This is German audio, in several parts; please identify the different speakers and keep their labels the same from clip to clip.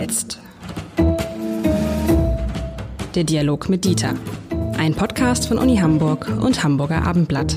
Speaker 1: jetzt. Der Dialog mit Dieter. Ein Podcast von Uni Hamburg und Hamburger Abendblatt.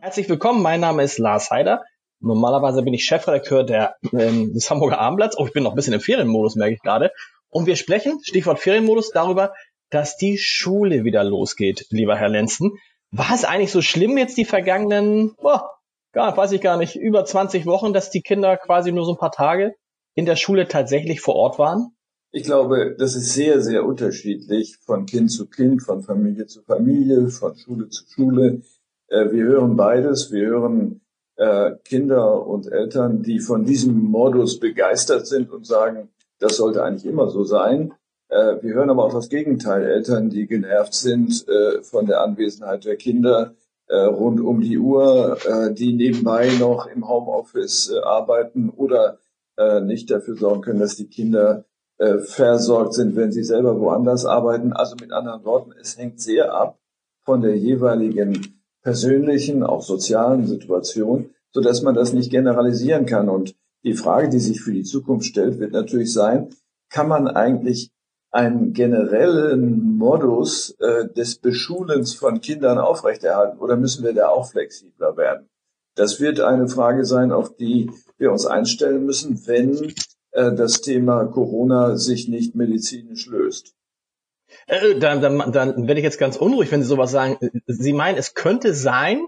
Speaker 2: Herzlich willkommen, mein Name ist Lars Heider. Normalerweise bin ich Chefredakteur der, ähm, des Hamburger Abendblatts. Oh, ich bin noch ein bisschen im Ferienmodus, merke ich gerade. Und wir sprechen, Stichwort Ferienmodus, darüber, dass die Schule wieder losgeht, lieber Herr Lenzen. War es eigentlich so schlimm jetzt die vergangenen, boah, gar, weiß ich gar nicht, über 20 Wochen, dass die Kinder quasi nur so ein paar Tage in der Schule tatsächlich vor Ort waren?
Speaker 3: Ich glaube, das ist sehr, sehr unterschiedlich von Kind zu Kind, von Familie zu Familie, von Schule zu Schule. Äh, wir hören beides. Wir hören äh, Kinder und Eltern, die von diesem Modus begeistert sind und sagen, das sollte eigentlich immer so sein. Äh, wir hören aber auch das Gegenteil. Eltern, die genervt sind von der Anwesenheit der Kinder, rund um die Uhr, äh, die nebenbei noch im Homeoffice äh, arbeiten oder äh, nicht dafür sorgen können, dass die Kinder äh, versorgt sind, wenn sie selber woanders arbeiten. Also mit anderen Worten, es hängt sehr ab von der jeweiligen persönlichen, auch sozialen Situation, so dass man das nicht generalisieren kann. Und die Frage, die sich für die Zukunft stellt, wird natürlich sein, kann man eigentlich einen generellen Modus äh, des Beschulens von Kindern aufrechterhalten oder müssen wir da auch flexibler werden? Das wird eine Frage sein, auf die wir uns einstellen müssen, wenn äh, das Thema Corona sich nicht medizinisch löst.
Speaker 2: Äh, dann, dann, dann werde ich jetzt ganz unruhig, wenn Sie sowas sagen. Sie meinen, es könnte sein,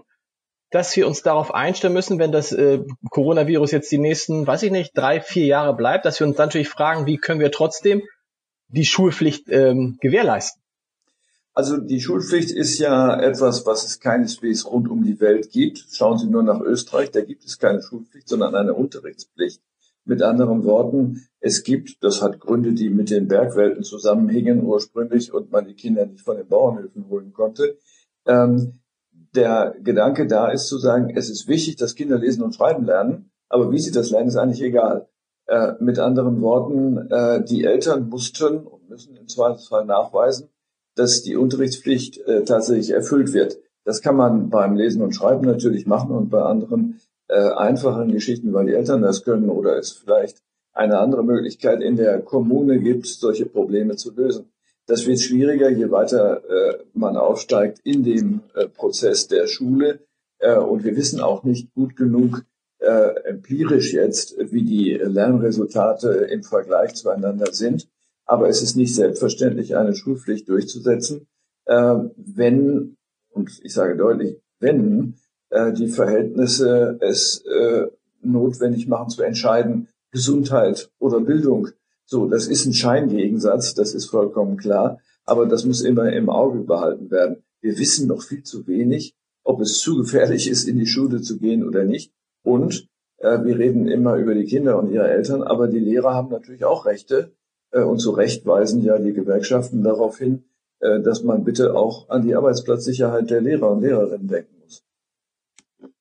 Speaker 2: dass wir uns darauf einstellen müssen, wenn das äh, Coronavirus jetzt die nächsten, weiß ich nicht, drei, vier Jahre bleibt, dass wir uns natürlich fragen, wie können wir trotzdem die Schulpflicht ähm, gewährleisten?
Speaker 3: Also die Schulpflicht ist ja etwas, was es keineswegs rund um die Welt gibt. Schauen Sie nur nach Österreich, da gibt es keine Schulpflicht, sondern eine Unterrichtspflicht. Mit anderen Worten, es gibt, das hat Gründe, die mit den Bergwelten zusammenhängen ursprünglich und man die Kinder nicht von den Bauernhöfen holen konnte. Ähm, der Gedanke da ist zu sagen, es ist wichtig, dass Kinder lesen und schreiben lernen, aber wie sie das lernen, ist eigentlich egal. Äh, mit anderen Worten, äh, die Eltern mussten und müssen im Zweifelsfall nachweisen, dass die Unterrichtspflicht äh, tatsächlich erfüllt wird. Das kann man beim Lesen und Schreiben natürlich machen und bei anderen äh, einfachen Geschichten, weil die Eltern das können oder es vielleicht eine andere Möglichkeit in der Kommune gibt, solche Probleme zu lösen. Das wird schwieriger, je weiter äh, man aufsteigt in dem äh, Prozess der Schule. Äh, und wir wissen auch nicht gut genug, äh, empirisch jetzt, wie die Lernresultate im Vergleich zueinander sind. Aber es ist nicht selbstverständlich, eine Schulpflicht durchzusetzen, äh, wenn, und ich sage deutlich, wenn äh, die Verhältnisse es äh, notwendig machen zu entscheiden, Gesundheit oder Bildung. So, das ist ein Scheingegensatz, das ist vollkommen klar, aber das muss immer im Auge behalten werden. Wir wissen noch viel zu wenig, ob es zu gefährlich ist, in die Schule zu gehen oder nicht. Und äh, wir reden immer über die Kinder und ihre Eltern, aber die Lehrer haben natürlich auch Rechte. Äh, und zu Recht weisen ja die Gewerkschaften darauf hin, äh, dass man bitte auch an die Arbeitsplatzsicherheit der Lehrer und Lehrerinnen denken muss.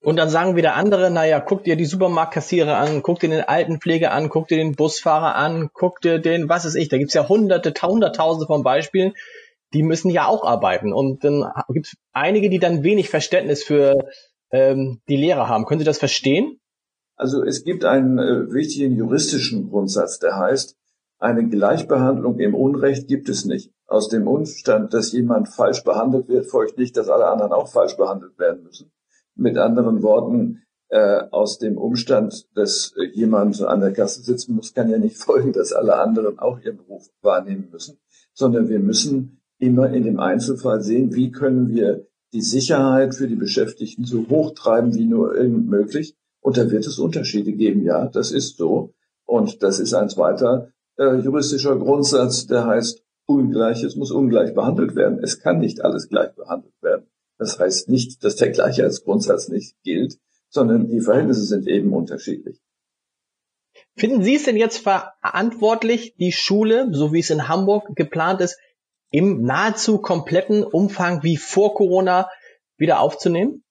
Speaker 2: Und dann sagen wieder andere, naja, guck dir die Supermarktkassiere an, guck dir den Altenpflege an, guck dir den Busfahrer an, guck dir den, was ist ich, da gibt's ja hunderte, hunderttausende von Beispielen, die müssen ja auch arbeiten. Und dann gibt's einige, die dann wenig Verständnis für ähm, die Lehrer haben. Können Sie das verstehen?
Speaker 3: Also es gibt einen äh, wichtigen juristischen Grundsatz, der heißt, eine Gleichbehandlung im Unrecht gibt es nicht. Aus dem Umstand, dass jemand falsch behandelt wird, folgt nicht, dass alle anderen auch falsch behandelt werden müssen. Mit anderen Worten, äh, aus dem Umstand, dass äh, jemand an der Kasse sitzen muss, kann ja nicht folgen, dass alle anderen auch ihren Beruf wahrnehmen müssen, sondern wir müssen immer in dem Einzelfall sehen, wie können wir die Sicherheit für die Beschäftigten so hoch treiben wie nur irgend möglich. Und da wird es Unterschiede geben, ja, das ist so. Und das ist ein zweiter äh, juristischer Grundsatz, der heißt, Ungleiches muss ungleich behandelt werden. Es kann nicht alles gleich behandelt werden. Das heißt nicht, dass der Gleichheitsgrundsatz nicht gilt, sondern die Verhältnisse sind eben unterschiedlich.
Speaker 2: Finden Sie es denn jetzt verantwortlich, die Schule, so wie es in Hamburg geplant ist, im nahezu kompletten Umfang wie vor Corona wieder aufzunehmen?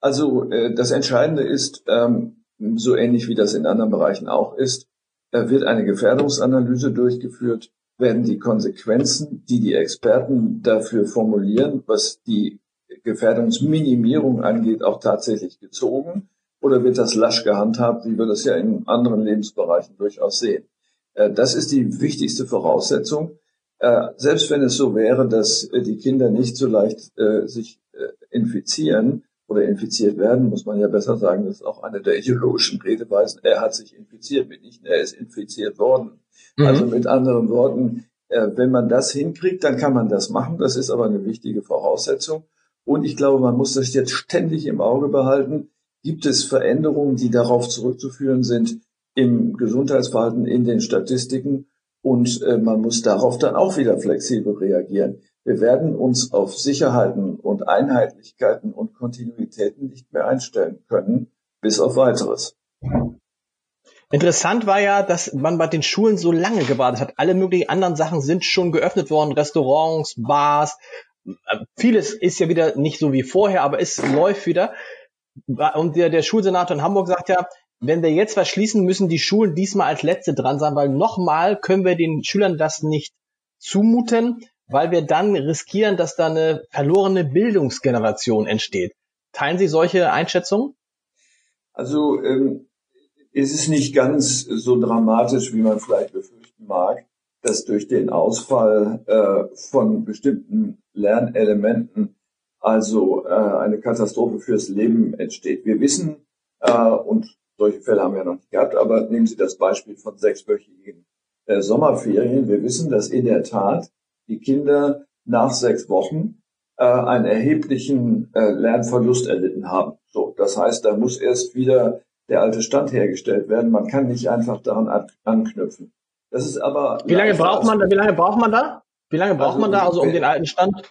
Speaker 3: Also äh, das Entscheidende ist, ähm, so ähnlich wie das in anderen Bereichen auch ist, äh, wird eine Gefährdungsanalyse durchgeführt, werden die Konsequenzen, die die Experten dafür formulieren, was die Gefährdungsminimierung angeht, auch tatsächlich gezogen. oder wird das lasch gehandhabt, wie wir das ja in anderen Lebensbereichen durchaus sehen? Äh, das ist die wichtigste Voraussetzung. Äh, selbst wenn es so wäre, dass äh, die Kinder nicht so leicht sich infizieren oder infiziert werden, muss man ja besser sagen, das ist auch eine der ideologischen Redeweisen. Er hat sich infiziert, mitnichten er ist infiziert worden. Mhm. Also mit anderen Worten, wenn man das hinkriegt, dann kann man das machen. Das ist aber eine wichtige Voraussetzung. Und ich glaube, man muss das jetzt ständig im Auge behalten. Gibt es Veränderungen, die darauf zurückzuführen sind im Gesundheitsverhalten, in den Statistiken? Und äh, man muss darauf dann auch wieder flexibel reagieren. Wir werden uns auf Sicherheiten und Einheitlichkeiten und Kontinuitäten nicht mehr einstellen können, bis auf weiteres.
Speaker 2: Interessant war ja, dass man bei den Schulen so lange gewartet hat. Alle möglichen anderen Sachen sind schon geöffnet worden, Restaurants, Bars, vieles ist ja wieder nicht so wie vorher, aber es läuft wieder. Und der, der Schulsenator in Hamburg sagt ja, wenn wir jetzt was schließen, müssen die Schulen diesmal als letzte dran sein, weil nochmal können wir den Schülern das nicht zumuten, weil wir dann riskieren, dass da eine verlorene Bildungsgeneration entsteht. Teilen Sie solche Einschätzungen?
Speaker 3: Also ähm, ist es nicht ganz so dramatisch, wie man vielleicht befürchten mag dass durch den Ausfall äh, von bestimmten Lernelementen also äh, eine Katastrophe fürs Leben entsteht. Wir wissen, äh, und solche Fälle haben wir noch nicht gehabt, aber nehmen Sie das Beispiel von sechswöchigen äh, Sommerferien. Wir wissen, dass in der Tat die Kinder nach sechs Wochen äh, einen erheblichen äh, Lernverlust erlitten haben. So, das heißt, da muss erst wieder der alte Stand hergestellt werden. Man kann nicht einfach daran an, anknüpfen.
Speaker 2: Das ist aber. Wie lange braucht man da? Wie lange braucht man da? Wie lange braucht also, man da, also um den alten Stand?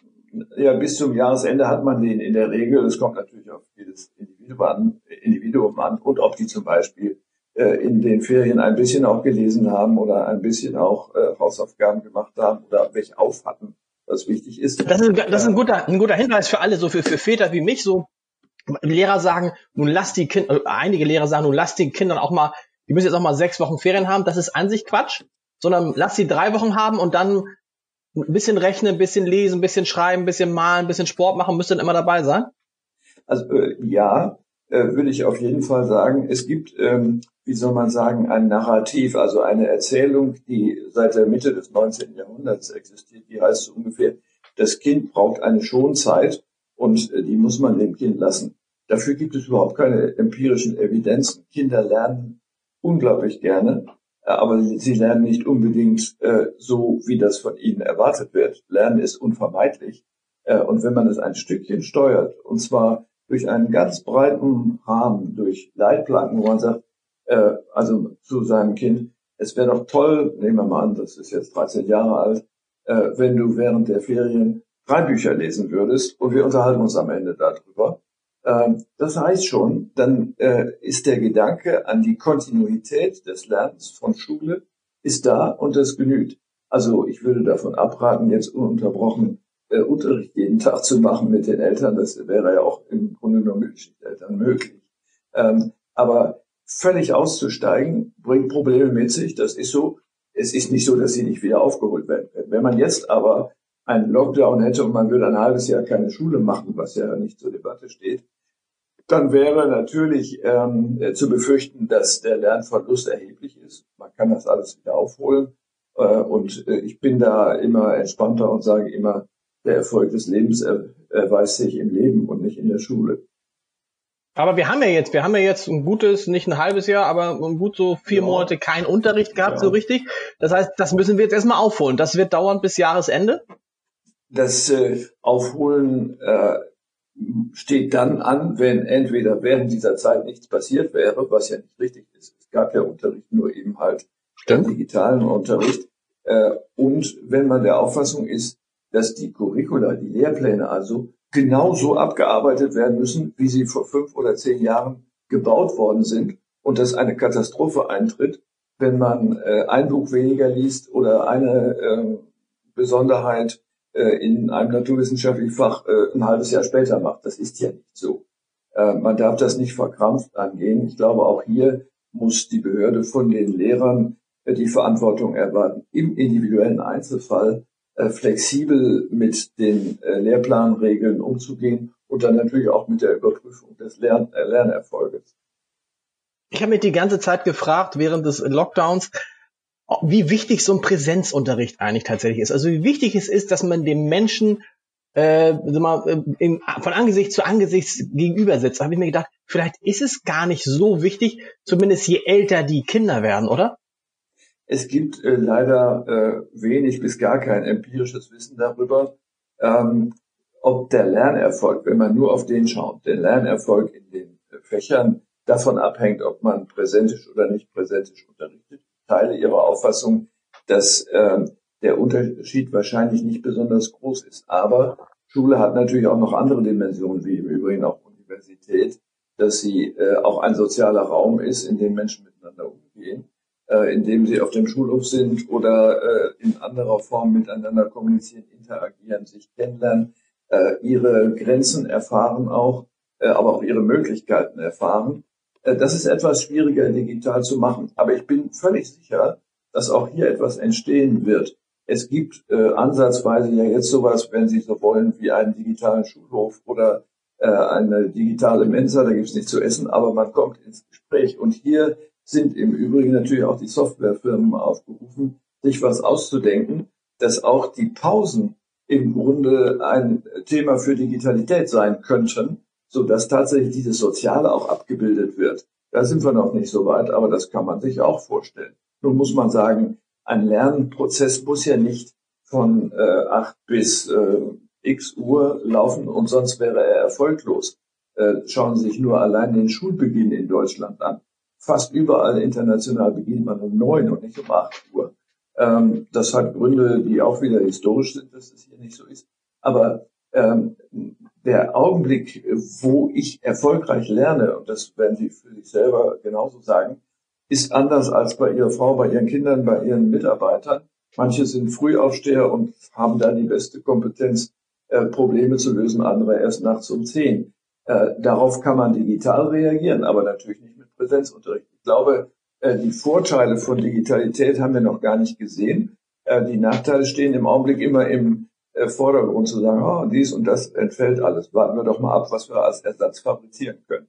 Speaker 3: Ja, bis zum Jahresende hat man den in der Regel. Es kommt natürlich auf jedes Individuum an, Individuum an und ob die zum Beispiel äh, in den Ferien ein bisschen auch gelesen haben oder ein bisschen auch äh, Hausaufgaben gemacht haben oder welche auf hatten, was wichtig ist.
Speaker 2: Das ist, das ist ein, guter, ein guter Hinweis für alle, so für, für Väter wie mich, so Lehrer sagen, nun lass die Kinder, äh, einige Lehrer sagen, nun lass den Kindern auch mal die müssen jetzt auch mal sechs Wochen Ferien haben, das ist an sich Quatsch, sondern lass sie drei Wochen haben und dann ein bisschen rechnen, ein bisschen lesen, ein bisschen schreiben, ein bisschen malen, ein bisschen Sport machen, müsste dann immer dabei sein?
Speaker 3: Also äh, ja, äh, würde ich auf jeden Fall sagen. Es gibt, ähm, wie soll man sagen, ein Narrativ, also eine Erzählung, die seit der Mitte des 19. Jahrhunderts existiert, die heißt so ungefähr, das Kind braucht eine Schonzeit und äh, die muss man dem Kind lassen. Dafür gibt es überhaupt keine empirischen Evidenzen. Kinder lernen unglaublich gerne, aber sie lernen nicht unbedingt äh, so, wie das von ihnen erwartet wird. Lernen ist unvermeidlich. Äh, und wenn man es ein Stückchen steuert, und zwar durch einen ganz breiten Rahmen, durch Leitplanken, wo man sagt, äh, also zu seinem Kind, es wäre doch toll, nehmen wir mal an, das ist jetzt 13 Jahre alt, äh, wenn du während der Ferien drei Bücher lesen würdest und wir unterhalten uns am Ende darüber. Ähm, das heißt schon, dann äh, ist der Gedanke an die Kontinuität des Lernens von Schule ist da und das genügt. Also ich würde davon abraten, jetzt ununterbrochen äh, Unterricht jeden Tag zu machen mit den Eltern. Das wäre ja auch im Grunde nur mit Eltern möglich. Ähm, aber völlig auszusteigen bringt Probleme mit sich. Das ist so. Es ist nicht so, dass sie nicht wieder aufgeholt werden können. Wenn man jetzt aber einen Lockdown hätte und man würde ein halbes Jahr keine Schule machen, was ja nicht zur Debatte steht, dann wäre natürlich ähm, zu befürchten, dass der Lernverlust erheblich ist. Man kann das alles wieder aufholen. Äh, und äh, ich bin da immer entspannter und sage immer, der Erfolg des Lebens erweist sich im Leben und nicht in der Schule.
Speaker 2: Aber wir haben ja jetzt, wir haben ja jetzt ein gutes, nicht ein halbes Jahr, aber gut so vier ja. Monate keinen Unterricht gehabt, ja. so richtig. Das heißt, das müssen wir jetzt erstmal aufholen. Das wird dauern bis Jahresende?
Speaker 3: Das äh, Aufholen äh, steht dann an, wenn entweder während dieser Zeit nichts passiert wäre, was ja nicht richtig ist. Es gab ja Unterricht nur eben halt Stimmt. digitalen Unterricht. Äh, und wenn man der Auffassung ist, dass die Curricula, die Lehrpläne also genauso abgearbeitet werden müssen, wie sie vor fünf oder zehn Jahren gebaut worden sind und dass eine Katastrophe eintritt, wenn man äh, ein Buch weniger liest oder eine äh, Besonderheit in einem naturwissenschaftlichen Fach äh, ein halbes Jahr später macht. Das ist ja nicht so. Äh, man darf das nicht verkrampft angehen. Ich glaube, auch hier muss die Behörde von den Lehrern die Verantwortung erwarten, im individuellen Einzelfall flexibel mit den Lehrplanregeln umzugehen und dann natürlich auch mit der Überprüfung des Lern Lernerfolges.
Speaker 2: Ich habe mich die ganze Zeit gefragt, während des Lockdowns, wie wichtig so ein Präsenzunterricht eigentlich tatsächlich ist. Also wie wichtig es ist, dass man dem Menschen äh, mal, äh, im, von Angesicht zu Angesicht gegenüber sitzt. Da habe ich mir gedacht, vielleicht ist es gar nicht so wichtig, zumindest je älter die Kinder werden, oder?
Speaker 3: Es gibt äh, leider äh, wenig bis gar kein empirisches Wissen darüber, ähm, ob der Lernerfolg, wenn man nur auf den schaut, der Lernerfolg in den Fächern davon abhängt, ob man präsentisch oder nicht präsentisch unterrichtet. Teile Ihre Auffassung, dass ähm, der Unterschied wahrscheinlich nicht besonders groß ist. Aber Schule hat natürlich auch noch andere Dimensionen, wie im Übrigen auch Universität, dass sie äh, auch ein sozialer Raum ist, in dem Menschen miteinander umgehen äh, indem sie auf dem Schulhof sind oder äh, in anderer Form miteinander kommunizieren, interagieren, sich kennenlernen, äh, ihre Grenzen erfahren auch, äh, aber auch ihre Möglichkeiten erfahren. Äh, das ist etwas schwieriger digital zu machen. Aber ich bin völlig sicher, dass auch hier etwas entstehen wird. Es gibt äh, ansatzweise ja jetzt sowas, wenn Sie so wollen, wie einen digitalen Schulhof oder äh, eine digitale Mensa, da gibt es nichts zu essen, aber man kommt ins Gespräch. Und hier sind im Übrigen natürlich auch die Softwarefirmen aufgerufen, sich was auszudenken, dass auch die Pausen im Grunde ein Thema für Digitalität sein könnten, so dass tatsächlich dieses Soziale auch abgebildet wird. Da sind wir noch nicht so weit, aber das kann man sich auch vorstellen. Nun muss man sagen, ein Lernprozess muss ja nicht von äh, 8 bis äh, x Uhr laufen und sonst wäre er erfolglos. Äh, schauen Sie sich nur allein den Schulbeginn in Deutschland an fast überall international beginnt man um neun und nicht um acht Uhr. Ähm, das hat Gründe, die auch wieder historisch sind, dass es hier nicht so ist. Aber ähm, der Augenblick, wo ich erfolgreich lerne, und das werden Sie für sich selber genauso sagen, ist anders als bei Ihrer Frau, bei Ihren Kindern, bei Ihren Mitarbeitern. Manche sind Frühaufsteher und haben da die beste Kompetenz, äh, Probleme zu lösen, andere erst nachts um zehn. Äh, darauf kann man digital reagieren, aber natürlich nicht Präsenzunterricht. Ich glaube, äh, die Vorteile von Digitalität haben wir noch gar nicht gesehen. Äh, die Nachteile stehen im Augenblick immer im Vordergrund zu sagen, oh, dies und das entfällt alles. Warten wir doch mal ab, was wir als Ersatz fabrizieren können.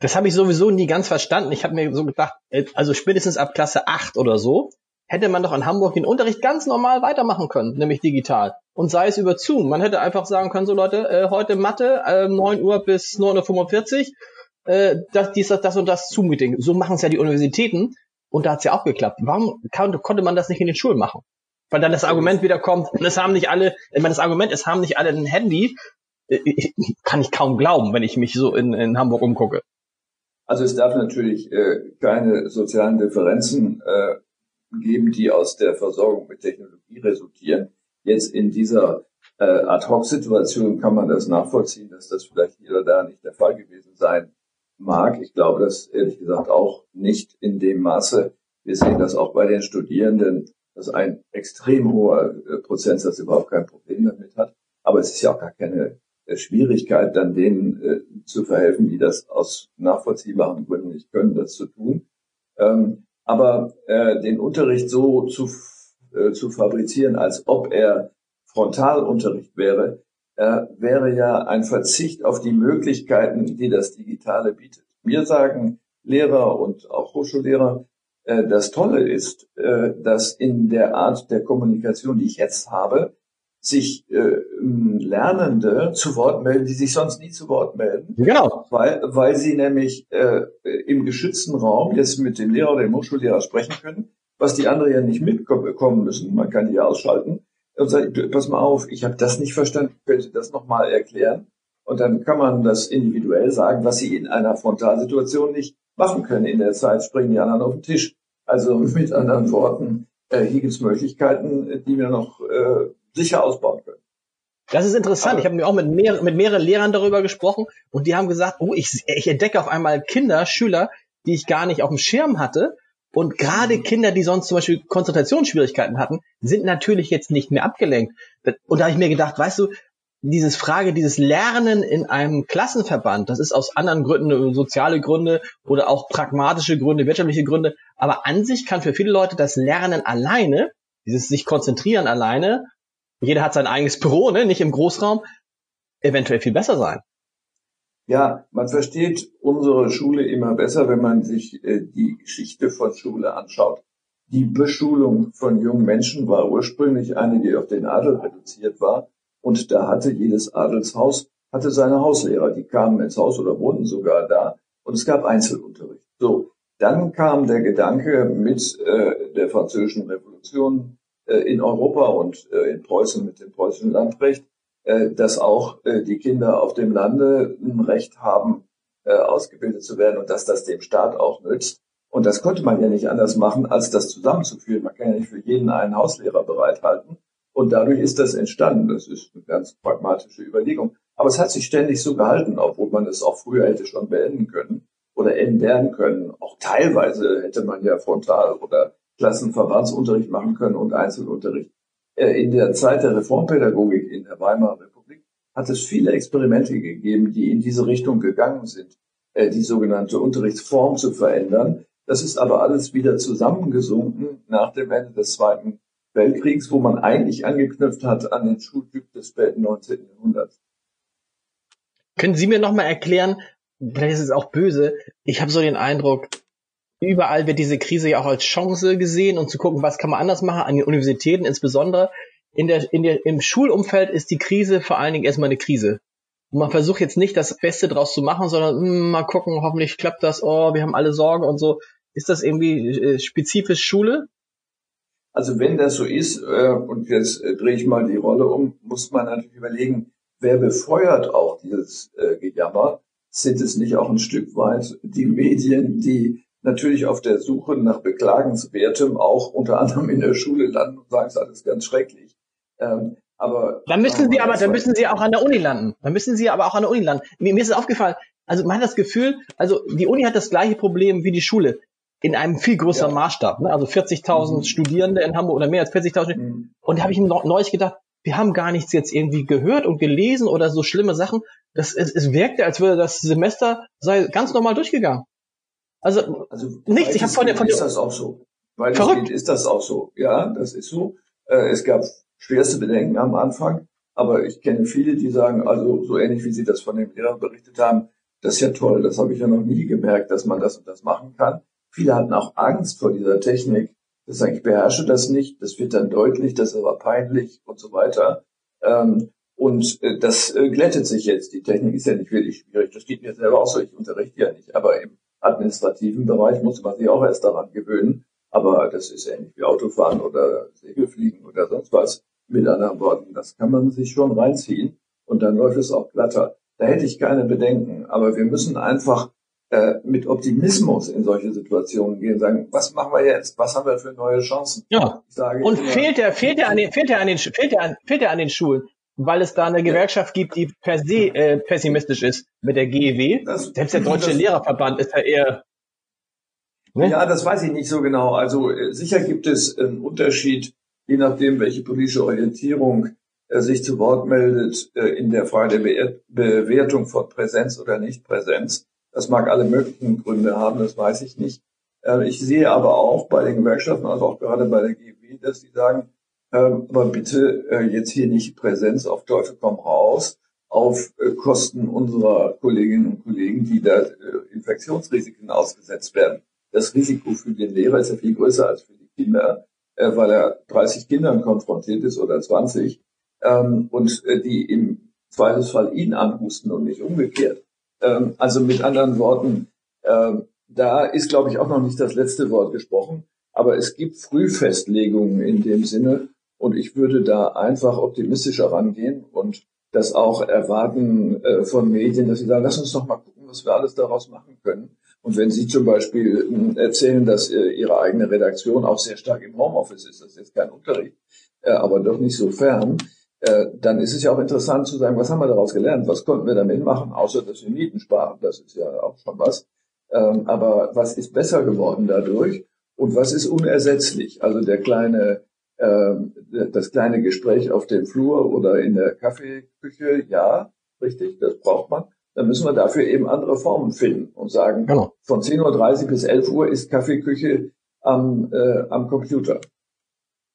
Speaker 2: Das habe ich sowieso nie ganz verstanden. Ich habe mir so gedacht, also spätestens ab Klasse 8 oder so, hätte man doch in Hamburg den Unterricht ganz normal weitermachen können, nämlich digital. Und sei es über Zoom. Man hätte einfach sagen können, so Leute, äh, heute Mathe, äh, 9 Uhr bis 9.45 Uhr äh, das, dies, das, das und das Zoom-Meeting. So machen es ja die Universitäten und da hat es ja auch geklappt. Warum konnte man das nicht in den Schulen machen? Weil dann das Argument wieder kommt, es haben nicht alle, ich meine, das Argument, es haben nicht alle ein Handy, ich, äh, kann ich kaum glauben, wenn ich mich so in, in Hamburg umgucke.
Speaker 3: Also es darf natürlich äh, keine sozialen Differenzen äh, geben, die aus der Versorgung mit Technologie resultieren. Jetzt in dieser äh, Ad-Hoc-Situation kann man das nachvollziehen, dass das vielleicht hier oder da nicht der Fall gewesen sein mag. Ich glaube das ehrlich gesagt auch nicht in dem Maße. Wir sehen das auch bei den Studierenden, dass ein extrem hoher äh, Prozentsatz überhaupt kein Problem damit hat. Aber es ist ja auch gar keine äh, Schwierigkeit, dann denen äh, zu verhelfen, die das aus nachvollziehbaren Gründen nicht können, das zu tun. Ähm, aber äh, den Unterricht so zu, äh, zu fabrizieren, als ob er Frontalunterricht wäre, äh, wäre ja ein Verzicht auf die Möglichkeiten, die das Digitale bietet. Mir sagen Lehrer und auch Hochschullehrer, das Tolle ist, äh, dass in der Art der Kommunikation, die ich jetzt habe, sich äh, Lernende zu Wort melden, die sich sonst nie zu Wort melden.
Speaker 2: Genau.
Speaker 3: Weil, weil sie nämlich äh, im geschützten Raum jetzt mit dem Lehrer oder dem Hochschullehrer sprechen können, was die anderen ja nicht mitbekommen müssen. Man kann die ausschalten und sagt, pass mal auf, ich habe das nicht verstanden, könnt ihr das nochmal erklären? Und dann kann man das individuell sagen, was sie in einer Frontalsituation nicht machen können. In der Zeit springen die anderen auf den Tisch. Also mit anderen Worten, äh, hier gibt es Möglichkeiten, die wir noch äh, sicher ausbauen können.
Speaker 2: Das ist interessant. Aber ich habe mir auch mit, mehr, mit mehreren Lehrern darüber gesprochen und die haben gesagt, oh, ich, ich entdecke auf einmal Kinder, Schüler, die ich gar nicht auf dem Schirm hatte, und gerade Kinder, die sonst zum Beispiel Konzentrationsschwierigkeiten hatten, sind natürlich jetzt nicht mehr abgelenkt. Und da habe ich mir gedacht, weißt du, dieses Frage, dieses Lernen in einem Klassenverband, das ist aus anderen Gründen, soziale Gründe oder auch pragmatische Gründe, wirtschaftliche Gründe, aber an sich kann für viele Leute das Lernen alleine, dieses sich konzentrieren alleine, jeder hat sein eigenes Büro, ne, nicht im Großraum, eventuell viel besser sein.
Speaker 3: Ja, man versteht unsere Schule immer besser, wenn man sich äh, die Geschichte von Schule anschaut. Die Beschulung von jungen Menschen war ursprünglich eine, die auf den Adel reduziert war. Und da hatte jedes Adelshaus, hatte seine Hauslehrer, die kamen ins Haus oder wohnten sogar da. Und es gab Einzelunterricht. So, dann kam der Gedanke mit äh, der französischen Revolution äh, in Europa und äh, in Preußen mit dem preußischen Landrecht, äh, dass auch äh, die Kinder auf dem Lande ein Recht haben, äh, ausgebildet zu werden und dass das dem Staat auch nützt. Und das konnte man ja nicht anders machen, als das zusammenzuführen. Man kann ja nicht für jeden einen Hauslehrer bereithalten. Und dadurch ist das entstanden. Das ist eine ganz pragmatische Überlegung. Aber es hat sich ständig so gehalten, obwohl man es auch früher hätte schon beenden können oder ändern können. Auch teilweise hätte man ja frontal oder Klassenverbandsunterricht machen können und Einzelunterricht. Äh, in der Zeit der Reformpädagogik in der Weimarer Republik hat es viele Experimente gegeben, die in diese Richtung gegangen sind, äh, die sogenannte Unterrichtsform zu verändern. Das ist aber alles wieder zusammengesunken nach dem Ende des Zweiten Weltkriegs, wo man eigentlich angeknüpft hat an den Schultyp des späten 19. Jahrhunderts.
Speaker 2: Können Sie mir nochmal erklären, vielleicht ist es auch böse, ich habe so den Eindruck, überall wird diese Krise ja auch als Chance gesehen und zu gucken, was kann man anders machen, an den Universitäten insbesondere. In der, in der, Im Schulumfeld ist die Krise vor allen Dingen erstmal eine Krise. Und man versucht jetzt nicht das Beste draus zu machen, sondern mh, hm, mal gucken, hoffentlich klappt das, oh, wir haben alle Sorgen und so. Ist das irgendwie äh, spezifisch Schule?
Speaker 3: Also wenn das so ist, äh, und jetzt äh, drehe ich mal die Rolle um, muss man natürlich überlegen, wer befeuert auch dieses äh, Gejammer? Sind es nicht auch ein Stück weit die Medien, die natürlich auf der Suche nach Beklagenswertem auch unter anderem in der Schule landen und sagen, es ist alles ganz schrecklich. Ähm, aber
Speaker 2: dann müssen Sie aber, dann müssen Sie auch an der Uni landen. Dann müssen Sie aber auch an der Uni landen. Mir, mir ist es aufgefallen, also man hat das Gefühl, also die Uni hat das gleiche Problem wie die Schule in einem viel größeren ja. Maßstab. Ne? Also 40.000 mhm. Studierende in Hamburg oder mehr als 40.000. Mhm. Und da habe ich mir neulich gedacht, wir haben gar nichts jetzt irgendwie gehört und gelesen oder so schlimme Sachen. Das, es, es wirkte, als würde das Semester sei ganz normal durchgegangen. Also, also nichts. Ich habe von der von
Speaker 3: ist das auch so. Weil verrückt. ist das auch so. Ja, das ist so. Äh, es gab schwerste Bedenken am Anfang, aber ich kenne viele, die sagen, also so ähnlich wie Sie das von dem Lehrer berichtet haben, das ist ja toll, das habe ich ja noch nie gemerkt, dass man das und das machen kann. Viele hatten auch Angst vor dieser Technik. Das sagen, ich beherrsche das nicht, das wird dann deutlich, das ist aber peinlich und so weiter. Ähm, und äh, das äh, glättet sich jetzt. Die Technik ist ja nicht wirklich schwierig. Das geht mir selber auch so, ich unterrichte ja nicht. Aber im administrativen Bereich muss man sich auch erst daran gewöhnen. Aber das ist ähnlich wie Autofahren oder Segelfliegen oder sonst was. Mit anderen Worten, das kann man sich schon reinziehen und dann läuft es auch glatter. Da hätte ich keine Bedenken. Aber wir müssen einfach äh, mit Optimismus in solche Situationen gehen, sagen, was machen wir jetzt? Was haben wir für neue Chancen?
Speaker 2: Ja. Sage, und fehlt er, fehlt er an den, fehlt er an den, fehlt er an, fehlt er an den Schulen? weil es da eine Gewerkschaft gibt, die per se äh, pessimistisch ist mit der GEW. Das, Selbst der Deutsche das, Lehrerverband ist ja eher.
Speaker 3: Ne? Ja, das weiß ich nicht so genau. Also äh, sicher gibt es einen Unterschied, je nachdem, welche politische Orientierung äh, sich zu Wort meldet äh, in der Frage der Be Bewertung von Präsenz oder Nichtpräsenz. Das mag alle möglichen Gründe haben, das weiß ich nicht. Äh, ich sehe aber auch bei den Gewerkschaften, also auch gerade bei der GEW, dass sie sagen, ähm, aber bitte äh, jetzt hier nicht Präsenz auf Teufel komm raus auf äh, Kosten unserer Kolleginnen und Kollegen, die da äh, Infektionsrisiken ausgesetzt werden. Das Risiko für den Lehrer ist ja viel größer als für die Kinder, weil er 30 Kindern konfrontiert ist oder 20 ähm, und die im Zweifelsfall ihn anhusten und nicht umgekehrt. Ähm, also mit anderen Worten, da ist, glaube ich, auch noch nicht das letzte Wort gesprochen. Aber es gibt Frühfestlegungen in dem Sinne, und ich würde da einfach optimistischer rangehen und das auch erwarten äh, von Medien, dass sie sagen, lass uns doch mal gucken, was wir alles daraus machen können. Und wenn Sie zum Beispiel äh, erzählen, dass äh, Ihre eigene Redaktion auch sehr stark im Homeoffice ist, das ist jetzt kein Unterricht, äh, aber doch nicht so fern, äh, dann ist es ja auch interessant zu sagen, was haben wir daraus gelernt? Was konnten wir damit machen, außer dass wir Mieten sparen? Das ist ja auch schon was. Ähm, aber was ist besser geworden dadurch? Und was ist unersetzlich? Also der kleine ähm, das kleine Gespräch auf dem Flur oder in der Kaffeeküche, ja, richtig, das braucht man. Dann müssen wir dafür eben andere Formen finden und sagen, genau. von 10.30 Uhr bis 11 Uhr ist Kaffeeküche am, äh, am Computer.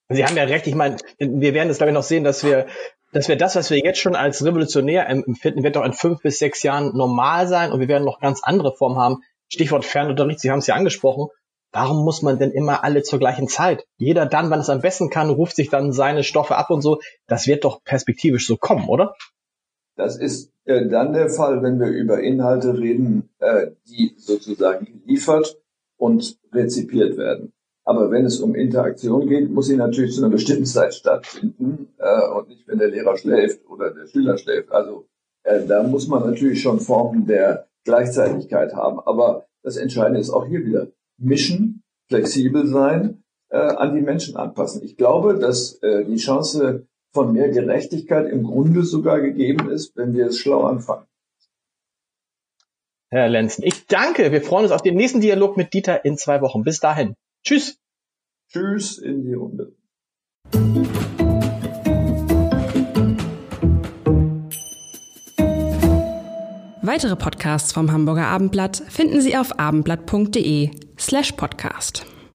Speaker 2: Sie haben ja recht, ich meine, wir werden es glaube ich noch sehen, dass wir dass wir das, was wir jetzt schon als revolutionär empfinden, wird doch in fünf bis sechs Jahren normal sein und wir werden noch ganz andere Formen haben. Stichwort Fernunterricht, Sie haben es ja angesprochen. Warum muss man denn immer alle zur gleichen Zeit? Jeder dann, wann es am besten kann, ruft sich dann seine Stoffe ab und so. Das wird doch perspektivisch so kommen, oder?
Speaker 3: Das ist äh, dann der Fall, wenn wir über Inhalte reden, äh, die sozusagen geliefert und rezipiert werden. Aber wenn es um Interaktion geht, muss sie natürlich zu einer bestimmten Zeit stattfinden äh, und nicht, wenn der Lehrer schläft oder der Schüler schläft. Also äh, da muss man natürlich schon Formen der Gleichzeitigkeit haben. Aber das Entscheidende ist auch hier wieder mischen, flexibel sein, äh, an die Menschen anpassen. Ich glaube, dass äh, die Chance von mehr Gerechtigkeit im Grunde sogar gegeben ist, wenn wir es schlau anfangen.
Speaker 2: Herr Lenzen, ich danke. Wir freuen uns auf den nächsten Dialog mit Dieter in zwei Wochen. Bis dahin. Tschüss.
Speaker 3: Tschüss in die Runde.
Speaker 1: Weitere Podcasts vom Hamburger Abendblatt finden Sie auf abendblatt.de slash podcast.